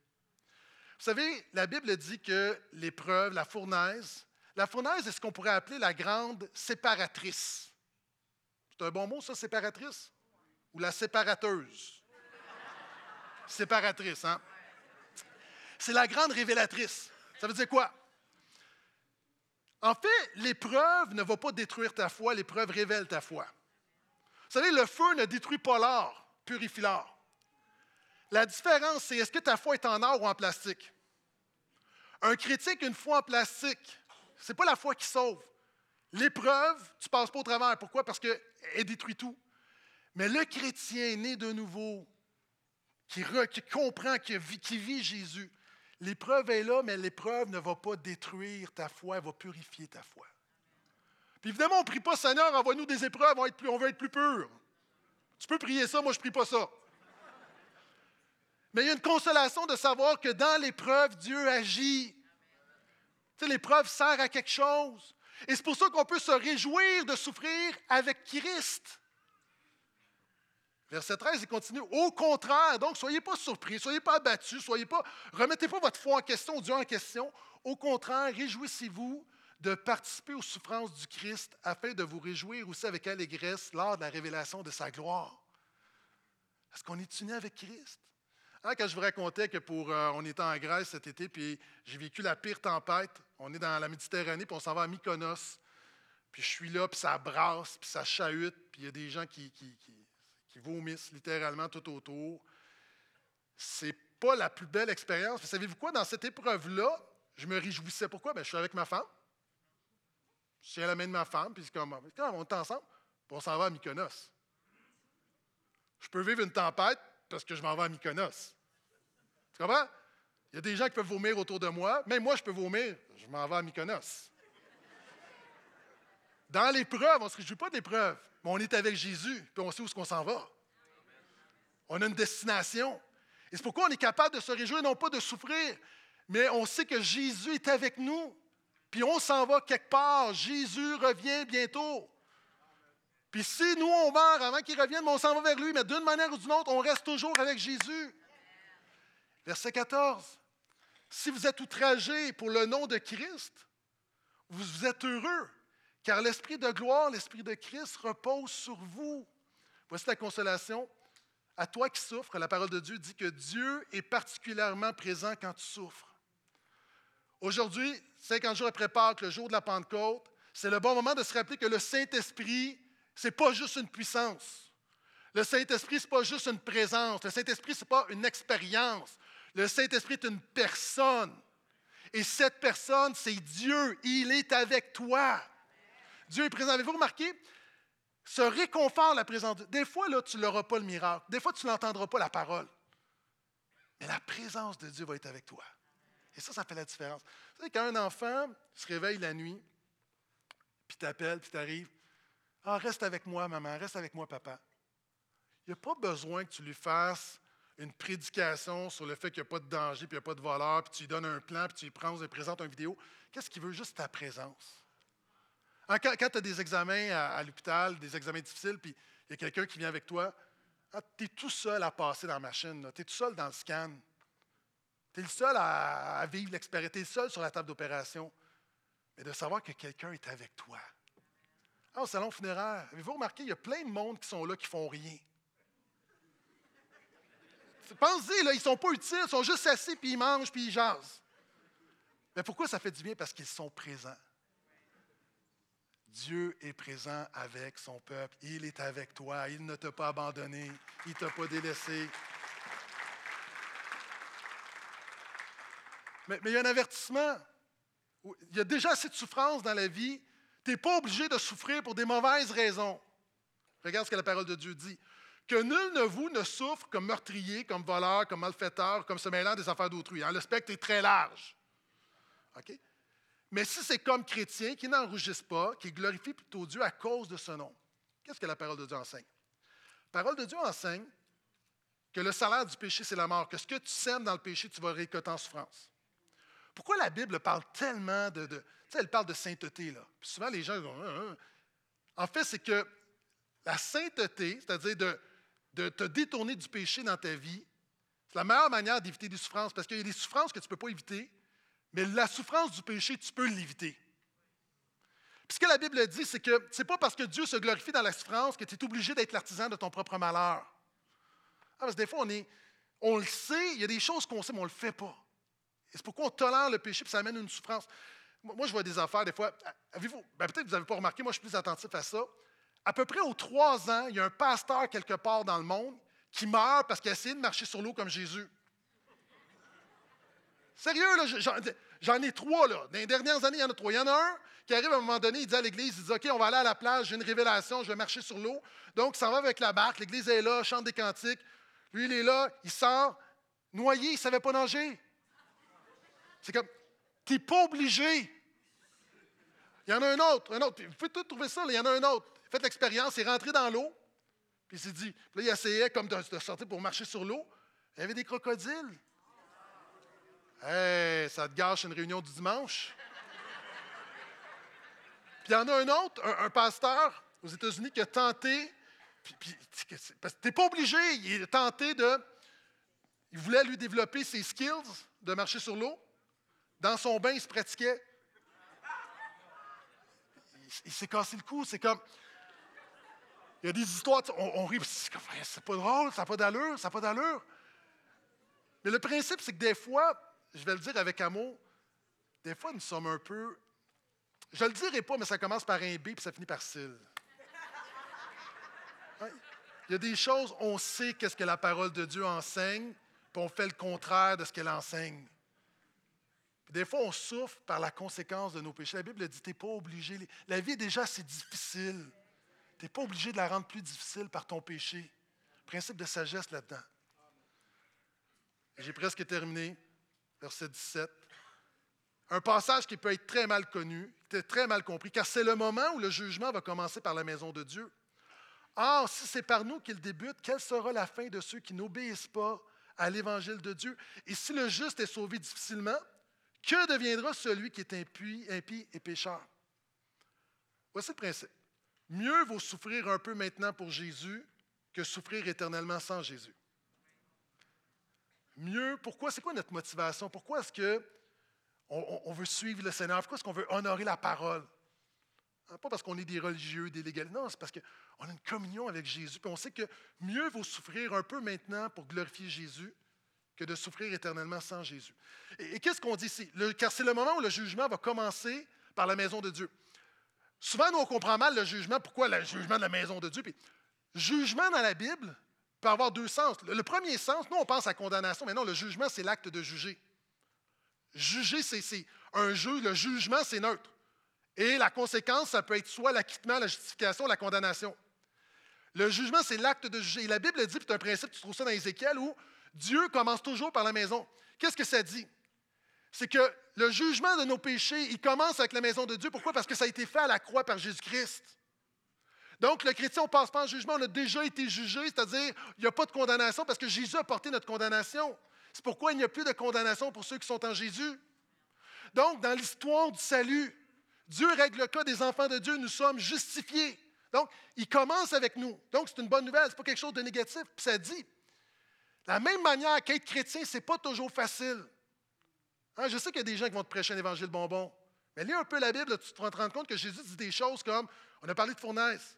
Vous savez, la Bible dit que l'épreuve, la fournaise, la fournaise est ce qu'on pourrait appeler la grande séparatrice. C'est un bon mot, ça, séparatrice? Ou la séparateuse? Séparatrice, hein? C'est la grande révélatrice. Ça veut dire quoi? En fait, l'épreuve ne va pas détruire ta foi, l'épreuve révèle ta foi. Vous savez, le feu ne détruit pas l'or, purifie l'or. La différence, c'est est-ce que ta foi est en or ou en plastique? Un critique, une foi en plastique, ce n'est pas la foi qui sauve. L'épreuve, tu ne passes pas au travers. Pourquoi? Parce qu'elle détruit tout. Mais le chrétien né de nouveau, qui, comprend, qui vit Jésus, L'épreuve est là, mais l'épreuve ne va pas détruire ta foi, elle va purifier ta foi. Puis évidemment, on ne prie pas, Seigneur, envoie-nous des épreuves, on, on veut être plus pur. Tu peux prier ça, moi je ne prie pas ça. Mais il y a une consolation de savoir que dans l'épreuve, Dieu agit. L'épreuve sert à quelque chose. Et c'est pour ça qu'on peut se réjouir de souffrir avec Christ. Verset 13, il continue. Au contraire, donc, soyez pas surpris, soyez pas abattus, soyez pas, remettez pas votre foi en question, Dieu en question. Au contraire, réjouissez-vous de participer aux souffrances du Christ afin de vous réjouir aussi avec allégresse lors de la révélation de sa gloire. Est-ce qu'on est unis avec Christ? Hein, quand je vous racontais que pour, euh, on était en Grèce cet été, puis j'ai vécu la pire tempête, on est dans la Méditerranée, puis on s'en va à Mykonos, puis je suis là, puis ça brasse, puis ça chahute, puis il y a des gens qui, qui, qui, vomissent littéralement tout autour. C'est pas la plus belle expérience. Savez-vous quoi? Dans cette épreuve-là, je me réjouissais. Pourquoi? Bien, je suis avec ma femme. Je suis à la main de ma femme, puis comme, on est ensemble, puis on s'en va à Mykonos. Je peux vivre une tempête parce que je m'en vais à Mykonos. Tu comprends? Il y a des gens qui peuvent vomir autour de moi. Même moi, je peux vomir. Je m'en vais à Mykonos. Dans l'épreuve, on ne se réjouit pas d'épreuve, mais on est avec Jésus, puis on sait où est-ce qu'on s'en va. On a une destination. Et c'est pourquoi on est capable de se réjouir, non pas de souffrir, mais on sait que Jésus est avec nous. Puis on s'en va quelque part. Jésus revient bientôt. Puis si nous, on meurt avant qu'il revienne, on s'en va vers lui, mais d'une manière ou d'une autre, on reste toujours avec Jésus. Verset 14. Si vous êtes outragés pour le nom de Christ, vous êtes heureux, car l'Esprit de gloire, l'Esprit de Christ repose sur vous. Voici la consolation. À toi qui souffres, la parole de Dieu dit que Dieu est particulièrement présent quand tu souffres. Aujourd'hui, 50 jours après Pâques, le jour de la Pentecôte, c'est le bon moment de se rappeler que le Saint-Esprit, ce n'est pas juste une puissance. Le Saint-Esprit, ce n'est pas juste une présence. Le Saint-Esprit, ce n'est pas une expérience. Le Saint-Esprit est une personne. Et cette personne, c'est Dieu. Il est avec toi. Dieu est présent. Avez-vous remarqué? Ce réconfort, la présence de Dieu. Des fois, là, tu n'auras pas le miracle. Des fois, tu n'entendras pas la parole. Mais la présence de Dieu va être avec toi. Et ça, ça fait la différence. Vous savez, quand un enfant se réveille la nuit, puis t'appelle, puis t'arrives, ah, reste avec moi, maman, reste avec moi, papa. Il n'y a pas besoin que tu lui fasses une prédication sur le fait qu'il n'y a pas de danger, puis il n'y a pas de voleur, puis tu lui donnes un plan, puis tu lui prends, tu lui présentes une vidéo. Qu'est-ce qu'il veut? Juste ta présence? Hein, quand, tu as des examens à, l'hôpital, des examens difficiles, puis il y a quelqu'un qui vient avec toi, ah, tu es tout seul à passer dans la machine, tu es tout seul dans le scan. Tu es le seul à, vivre l'expérience, tu es le seul sur la table d'opération. Mais de savoir que quelqu'un est avec toi. Ah, au salon funéraire, avez-vous remarqué, il y a plein de monde qui sont là qui font rien. Pensez-y, ils ne sont pas utiles, ils sont juste assis, puis ils mangent, puis ils jasent. Mais pourquoi ça fait du bien? Parce qu'ils sont présents. Dieu est présent avec son peuple. Il est avec toi. Il ne t'a pas abandonné. Il ne t'a pas délaissé. Mais, il y a un avertissement. Il y a déjà assez de souffrance dans la vie. Tu n'es pas obligé de souffrir pour des mauvaises raisons. Regarde ce que la parole de Dieu dit. Que nul de vous ne souffre comme meurtrier, comme voleur, comme malfaiteur, comme se mêlant des affaires d'autrui. Hein, le spectre est très large. Mais si c'est comme chrétien, qui n'en rougissent pas, qui glorifie plutôt Dieu à cause de ce nom. Qu'est-ce que la parole de Dieu enseigne? La parole de Dieu enseigne que le salaire du péché, c'est la mort, que ce que tu sèmes dans le péché, tu vas récolter en souffrance. Pourquoi la Bible parle tellement de. Elle parle de sainteté, là. souvent, les gens disent. Hein, hein. En fait, c'est que la sainteté, c'est-à-dire de, te détourner du péché dans ta vie, c'est la meilleure manière d'éviter des souffrances, parce qu'il y a des souffrances que tu ne peux pas éviter, mais la souffrance du péché, tu peux l'éviter. Puis ce que la Bible dit, c'est que ce n'est pas parce que Dieu se glorifie dans la souffrance que tu es obligé d'être l'artisan de ton propre malheur. Ah, parce que des fois, on, est, on le sait, il y a des choses qu'on sait, mais on ne le fait pas. Et c'est pourquoi on tolère le péché, puis ça amène une souffrance. Moi, je vois des affaires, des fois. Avez-vous, ben, peut-être que vous n'avez pas remarqué, moi, je suis plus attentif à ça. À peu près aux trois ans, il y a un pasteur quelque part dans le monde qui meurt parce qu'il a essayé de marcher sur l'eau comme Jésus. Sérieux, là, j'en ai trois, là. Dans les dernières années, il y en a trois. Il y en a un qui arrive à un moment donné, il dit à l'église, il dit, OK, on va aller à la plage, j'ai une révélation, je vais marcher sur l'eau. Donc, il s'en va avec la barque, l'église est là, chante des cantiques. Lui, il est là, il sort, noyé, il ne savait pas nager. C'est comme, tu n'es pas obligé. Il y en a un autre, un autre. Vous pouvez tout trouver ça, il y en a un autre. Faites l'expérience, il est rentré dans l'eau, puis il s'est dit, là, il essayait comme de, sortir pour marcher sur l'eau. Il y avait des crocodiles. Hey, ça te gâche une réunion du dimanche. Puis il y en a un autre, un, pasteur aux États-Unis qui a tenté que tu n'es pas obligé. Il est tenté de. Il voulait lui développer ses skills de marcher sur l'eau. Dans son bain, il se pratiquait. Il, s'est cassé le cou. C'est comme. Il y a des histoires, on, on rit, c'est pas drôle, ça n'a pas d'allure, ça n'a pas d'allure. Mais le principe, c'est que des fois, je vais le dire avec amour, des fois, nous sommes un peu. Je le dirai pas, mais ça commence par un B puis ça finit par cil. Il y a des choses, on sait qu'est-ce que la parole de Dieu enseigne, puis on fait le contraire de ce qu'elle enseigne. Des fois, on souffre par la conséquence de nos péchés. La Bible dit, tu n'es pas obligé. La vie, déjà, c'est difficile. Tu n'es pas obligé de la rendre plus difficile par ton péché. Principe de sagesse là-dedans. J'ai presque terminé. Verset 17. Un passage qui peut être très mal connu, très mal compris, car c'est le moment où le jugement va commencer par la maison de Dieu. Or, si c'est par nous qu'il débute, quelle sera la fin de ceux qui n'obéissent pas à l'évangile de Dieu? Et si le juste est sauvé difficilement, que deviendra celui qui est impie, et pécheur? Voici le principe. Mieux vaut souffrir un peu maintenant pour Jésus que souffrir éternellement sans Jésus. Mieux, pourquoi? C'est quoi notre motivation? Pourquoi est-ce qu'on on veut suivre le Seigneur? Pourquoi est-ce qu'on veut honorer la parole? Hein, pas parce qu'on est des religieux, des légalistes. Non, c'est parce qu'on a une communion avec Jésus. Puis on sait que mieux vaut souffrir un peu maintenant pour glorifier Jésus que de souffrir éternellement sans Jésus. Et, qu'est-ce qu'on dit ici? car c'est le moment où le jugement va commencer par la maison de Dieu. Souvent, nous, on comprend mal le jugement. Pourquoi le jugement de la maison de Dieu? Puis, jugement dans la Bible peut avoir deux sens. Le, premier sens, nous, on pense à condamnation, mais non, le jugement, c'est l'acte de juger. Juger, c'est un jeu. Le jugement, c'est neutre. Et la conséquence, ça peut être soit l'acquittement, la justification, la condamnation. Le jugement, c'est l'acte de juger. Et la Bible dit, c'est un principe, tu trouves ça dans Ézéchiel, où Dieu commence toujours par la maison. Qu'est-ce que ça dit? C'est que le jugement de nos péchés, il commence avec la maison de Dieu. Pourquoi? Parce que ça a été fait à la croix par Jésus-Christ. Donc, le chrétien, on ne passe pas en jugement, on a déjà été jugé, c'est-à-dire, il n'y a pas de condamnation parce que Jésus a porté notre condamnation. C'est pourquoi il n'y a plus de condamnation pour ceux qui sont en Jésus. Donc, dans l'histoire du salut, Dieu règle le cas des enfants de Dieu, nous sommes justifiés. Donc, il commence avec nous. Donc, c'est une bonne nouvelle, ce n'est pas quelque chose de négatif. Puis ça dit, la même manière qu'être chrétien, ce n'est pas toujours facile. Hein, je sais qu'il y a des gens qui vont te prêcher un évangile bonbon. Mais lis un peu la Bible, tu te rends compte que Jésus dit des choses comme, on a parlé de fournaise.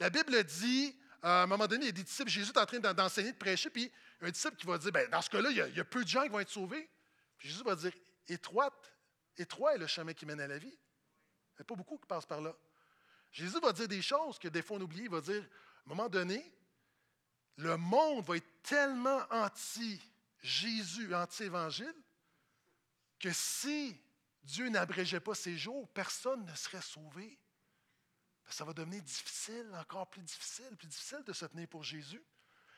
La Bible dit, à un moment donné, il y a des disciples, Jésus est en train d'enseigner, de prêcher, puis un disciple qui va dire, ben, dans ce cas-là, il, il, y a peu de gens qui vont être sauvés. Puis Jésus va dire, étroite, étroit est le chemin qui mène à la vie. Il n'y a pas beaucoup qui passent par là. Jésus va dire des choses que des fois on oublie. Il va dire, à un moment donné, le monde va être tellement anti-Jésus, anti-évangile, que si Dieu n'abrégeait pas ses jours, personne ne serait sauvé. Ben, ça va devenir difficile, encore plus difficile, plus difficile de se tenir pour Jésus.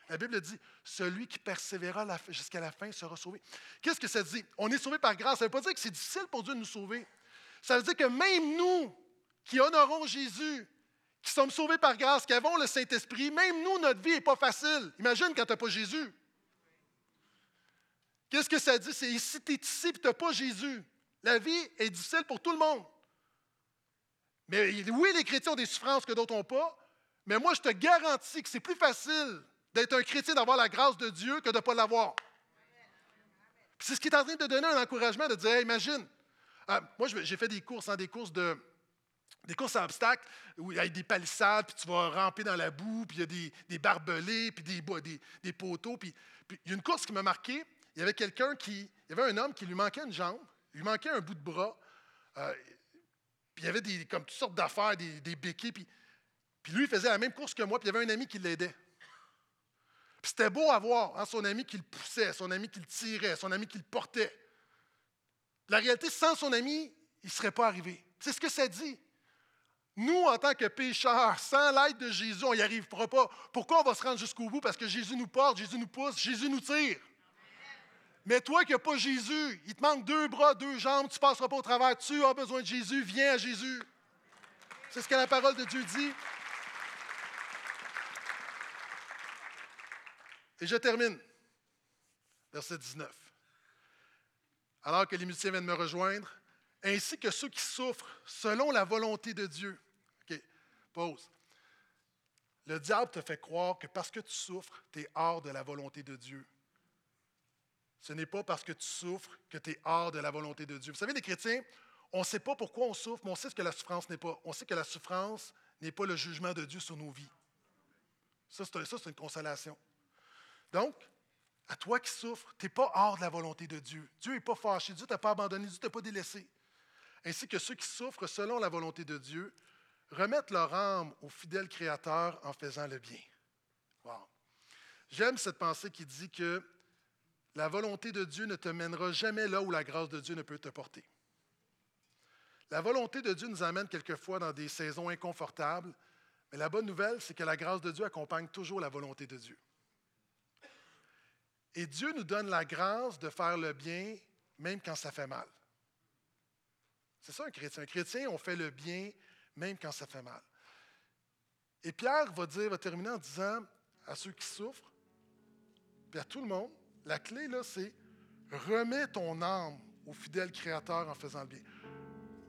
La Bible dit, celui qui persévérera jusqu'à la fin sera sauvé. Qu'est-ce que ça dit? On est sauvé par grâce. Ça ne veut pas dire que c'est difficile pour Dieu de nous sauver. Ça veut dire que même nous, qui honorons Jésus, qui sommes sauvés par grâce, qui avons le Saint-Esprit, même nous, notre vie n'est pas facile. Imagine quand tu n'as pas Jésus. Qu'est-ce que ça dit? C'est si tu es ici et tu n'as pas Jésus, la vie est difficile pour tout le monde. Mais oui, les chrétiens ont des souffrances que d'autres n'ont pas, mais moi, je te garantis que c'est plus facile d'être un chrétien, d'avoir la grâce de Dieu que de ne pas l'avoir. C'est ce qui est en train de donner un encouragement de dire imagine, ah, moi, j'ai fait des courses, hein, des courses de, des courses à obstacles où il y a des palissades, puis tu vas ramper dans la boue, puis il y a des, barbelés, puis des, poteaux. Puis, il y a une course qui m'a marqué. Il y avait quelqu'un qui. Il y avait un homme qui lui manquait une jambe, il lui manquait un bout de bras. Euh, puis il y avait des, comme toutes sortes d'affaires, des, des béquilles. Puis, puis lui, il faisait la même course que moi, puis il y avait un ami qui l'aidait. Puis c'était beau à voir, hein, son ami qui le poussait, son ami qui le tirait, son ami qui le portait. La réalité, sans son ami, il ne serait pas arrivé. C'est ce que ça dit. Nous, en tant que pécheurs, sans l'aide de Jésus, on n'y arrivera pas. Pourquoi on va se rendre jusqu'au bout? Parce que Jésus nous porte, Jésus nous pousse, Jésus nous tire. Mais toi qui n'as pas Jésus, il te manque deux bras, deux jambes, tu ne passeras pas au travers. Tu as besoin de Jésus, viens à Jésus. C'est ce que la parole de Dieu dit. Et je termine. Verset 19 alors que les musiciens viennent me rejoindre, ainsi que ceux qui souffrent selon la volonté de Dieu. Pause. Le diable te fait croire que parce que tu souffres, tu es hors de la volonté de Dieu. Ce n'est pas parce que tu souffres que tu es hors de la volonté de Dieu. Vous savez, les chrétiens, on ne sait pas pourquoi on souffre, mais on sait ce que la souffrance n'est pas. On sait que la souffrance n'est pas le jugement de Dieu sur nos vies. Ça, c'est une consolation. Donc, à toi qui souffres, tu n'es pas hors de la volonté de Dieu. Dieu n'est pas fâché, Dieu ne t'a pas abandonné, Dieu ne t'a pas délaissé. Ainsi que ceux qui souffrent selon la volonté de Dieu remettent leur âme au fidèle Créateur en faisant le bien. Wow. J'aime cette pensée qui dit que la volonté de Dieu ne te mènera jamais là où la grâce de Dieu ne peut te porter. La volonté de Dieu nous amène quelquefois dans des saisons inconfortables, mais la bonne nouvelle, c'est que la grâce de Dieu accompagne toujours la volonté de Dieu. Et Dieu nous donne la grâce de faire le bien même quand ça fait mal. C'est ça un chrétien. Un chrétien, on fait le bien même quand ça fait mal. Et Pierre va dire, va terminer en disant à ceux qui souffrent, puis à tout le monde, la clé, là, c'est remets ton âme au fidèle Créateur en faisant le bien.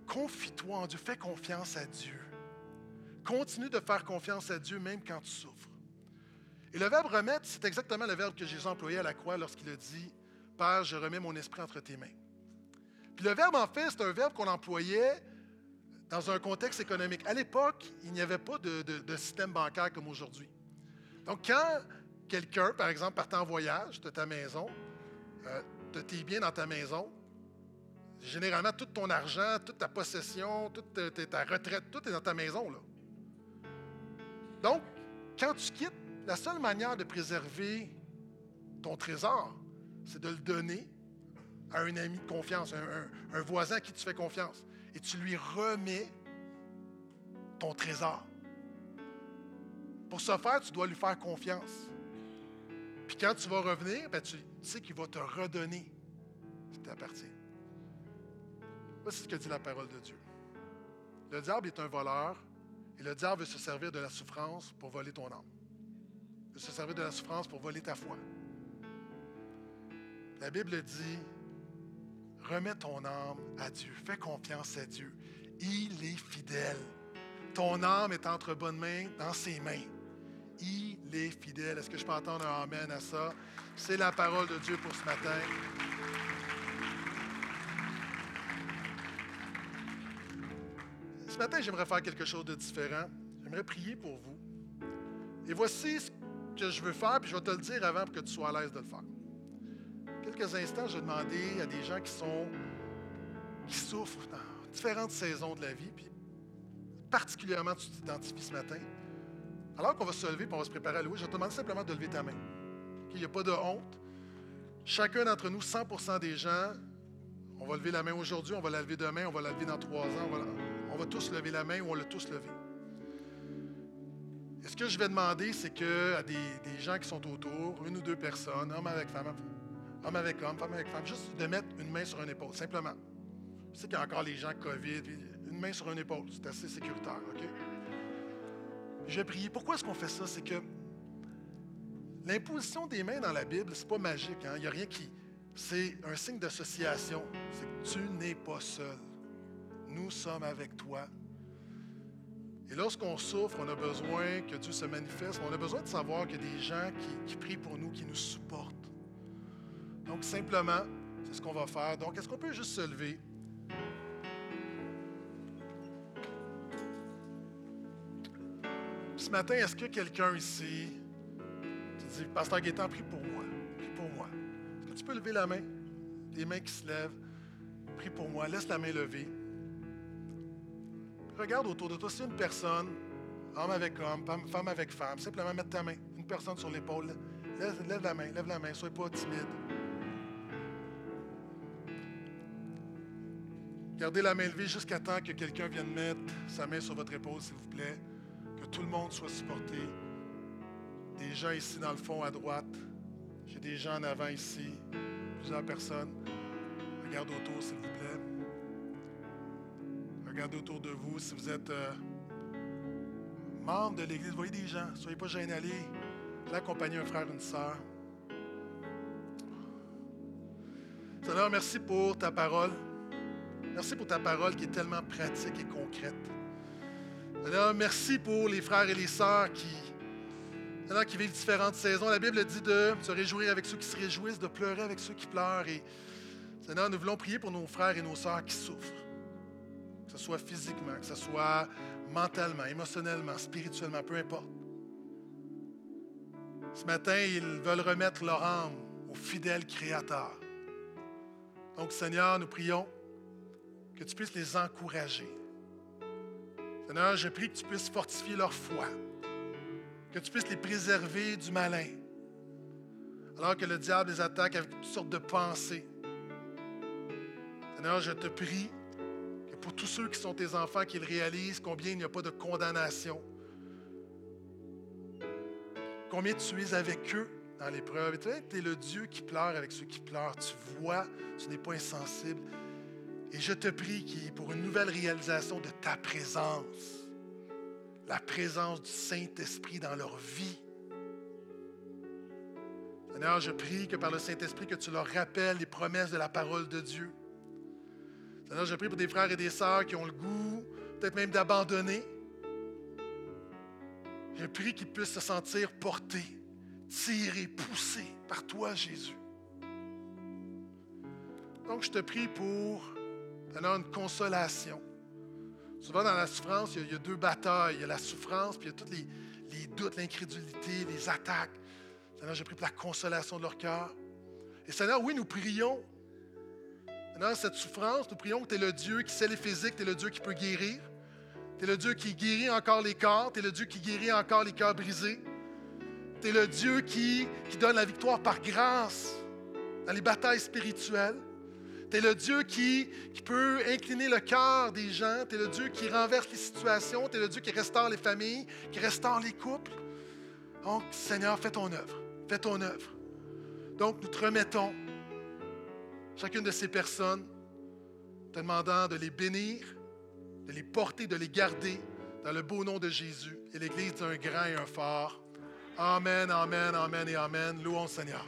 Confie-toi en Dieu, fais confiance à Dieu. Continue de faire confiance à Dieu même quand tu souffres. Et le verbe remettre, c'est exactement le verbe que Jésus employé à la croix lorsqu'il a dit Père, je remets mon esprit entre tes mains. Puis le verbe, en fait, c'est un verbe qu'on employait dans un contexte économique. À l'époque, il n'y avait pas de, système bancaire comme aujourd'hui. Donc, quand quelqu'un, par exemple, partait en voyage de ta maison, euh, de tes biens dans ta maison, généralement, tout ton argent, toute ta possession, toute ta, retraite, tout est dans ta maison. Là. Donc, quand tu quittes, la seule manière de préserver ton trésor, c'est de le donner à un ami de confiance, un, un voisin à qui tu fais confiance. Et tu lui remets ton trésor. Pour ce faire, tu dois lui faire confiance. Puis quand tu vas revenir, ben, tu sais qu'il va te redonner ce qui t'appartient. Voici ce que dit la parole de Dieu. Le diable est un voleur et le diable veut se servir de la souffrance pour voler ton âme. Il veut se servir de la souffrance pour voler ta foi. La Bible dit, remets ton âme à Dieu, fais confiance à Dieu. Il est fidèle. Ton âme est entre bonnes mains, dans ses mains il est fidèle. Est-ce que je peux entendre un Amen à ça? C'est la parole de Dieu pour ce matin. Ce matin, j'aimerais faire quelque chose de différent. J'aimerais prier pour vous. Et voici ce que je veux faire, puis je vais te le dire avant pour que tu sois à l'aise de le faire. Quelques instants, je vais demander à des gens qui sont qui souffrent dans différentes saisons de la vie, puis particulièrement tu t'identifies ce matin, alors qu'on va se lever et on va se préparer à louer, je te demande simplement de lever ta main. Il n'y a pas de honte. Chacun d'entre nous, 100% des gens, on va lever la main aujourd'hui, on va la lever demain, on va la lever dans trois ans, on va, tous lever la main ou on l'a tous levé. Et ce que je vais demander, c'est que à des, gens qui sont autour, une ou deux personnes, homme avec femme, homme avec homme, femme avec femme, juste de mettre une main sur une épaule, simplement. Je sais qu'il y a encore les gens COVID, une main sur une épaule, c'est assez sécuritaire, OK? Je prier. Pourquoi est-ce qu'on fait ça? C'est que l'imposition des mains dans la Bible, ce n'est pas magique. Hein? Il n'y a rien qui. C'est un signe d'association. C'est que tu n'es pas seul. Nous sommes avec toi. Et lorsqu'on souffre, on a besoin que Dieu se manifeste. On a besoin de savoir qu'il y a des gens qui prient pour nous, qui nous supportent. Donc, simplement, c'est ce qu'on va faire. Donc, est-ce qu'on peut juste se lever? ce matin, est-ce que quelqu'un ici te dit, Pasteur Gaétan, prie pour moi, prie pour moi. Est-ce que tu peux lever la main? Des mains qui se lèvent. Prie pour moi, laisse la main levée. Regarde autour de toi, c'est une personne, homme avec homme, femme avec femme, simplement mettre ta main, une personne sur l'épaule. Lève, lève la main, lève la main, sois pas timide. Gardez la main levée jusqu'à temps que quelqu'un vienne mettre sa main sur votre épaule, s'il vous plaît tout le monde soit supporté. Des gens ici dans le fond à droite. J'ai des gens en avant ici. Plusieurs personnes. Regardez autour, s'il vous plaît. Regardez autour de vous si vous êtes euh, membre de l'Église. Voyez des gens. Soyez pas gênés. Allez, allez accompagner un frère, une sœur. Seigneur, merci pour ta parole. Merci pour ta parole qui est tellement pratique et concrète. Alors, merci pour les frères et les sœurs qui, qui vivent différentes saisons, la Bible dit de se réjouir avec ceux qui se réjouissent, de pleurer avec ceux qui pleurent. Et Seigneur, nous voulons prier pour nos frères et nos sœurs qui souffrent. Que ce soit physiquement, que ce soit mentalement, émotionnellement, spirituellement, peu importe. Ce matin, ils veulent remettre leur âme au fidèle Créateur. Donc, Seigneur, nous prions que tu puisses les encourager. Seigneur, je prie que tu puisses fortifier leur foi, que tu puisses les préserver du malin, alors que le diable les attaque avec toutes sortes de pensées. Seigneur, je te prie que pour tous ceux qui sont tes enfants, qu'ils réalisent combien il n'y a pas de condamnation, combien tu es avec eux dans l'épreuve. Tu es le Dieu qui pleure avec ceux qui pleurent. Tu vois, tu n'es pas insensible. Et je te prie pour une nouvelle réalisation de ta présence, la présence du Saint-Esprit dans leur vie. Seigneur, je prie que par le Saint-Esprit, que tu leur rappelles les promesses de la parole de Dieu. Seigneur, je prie pour des frères et des sœurs qui ont le goût, peut-être même d'abandonner. Je prie qu'ils puissent se sentir portés, tirés, poussés par toi, Jésus. Donc, je te prie pour donner une consolation. Souvent, dans la souffrance, il y, a, deux batailles. Il y a la souffrance, puis il y a tous les, doutes, l'incrédulité, les attaques. Seigneur, je prie pour la consolation de leur cœur. Et Seigneur, oui, nous prions. Dans cette souffrance, nous prions que tu es le Dieu qui sait les physiques, tu es le Dieu qui peut guérir. Tu es le Dieu qui guérit encore les corps, tu es le Dieu qui guérit encore les cœurs brisés. Tu es le Dieu qui donne la victoire par grâce dans les batailles spirituelles. Tu es le Dieu qui, peut incliner le cœur des gens. Tu es le Dieu qui renverse les situations. Tu es le Dieu qui restaure les familles, qui restaure les couples. Donc, Seigneur, fais ton œuvre. Fais ton œuvre. Donc, nous te remettons chacune de ces personnes, te demandant de les bénir, de les porter, de les garder dans le beau nom de Jésus. Et l'Église d'un grand et un fort. Amen, amen, amen et amen. Louons Seigneur.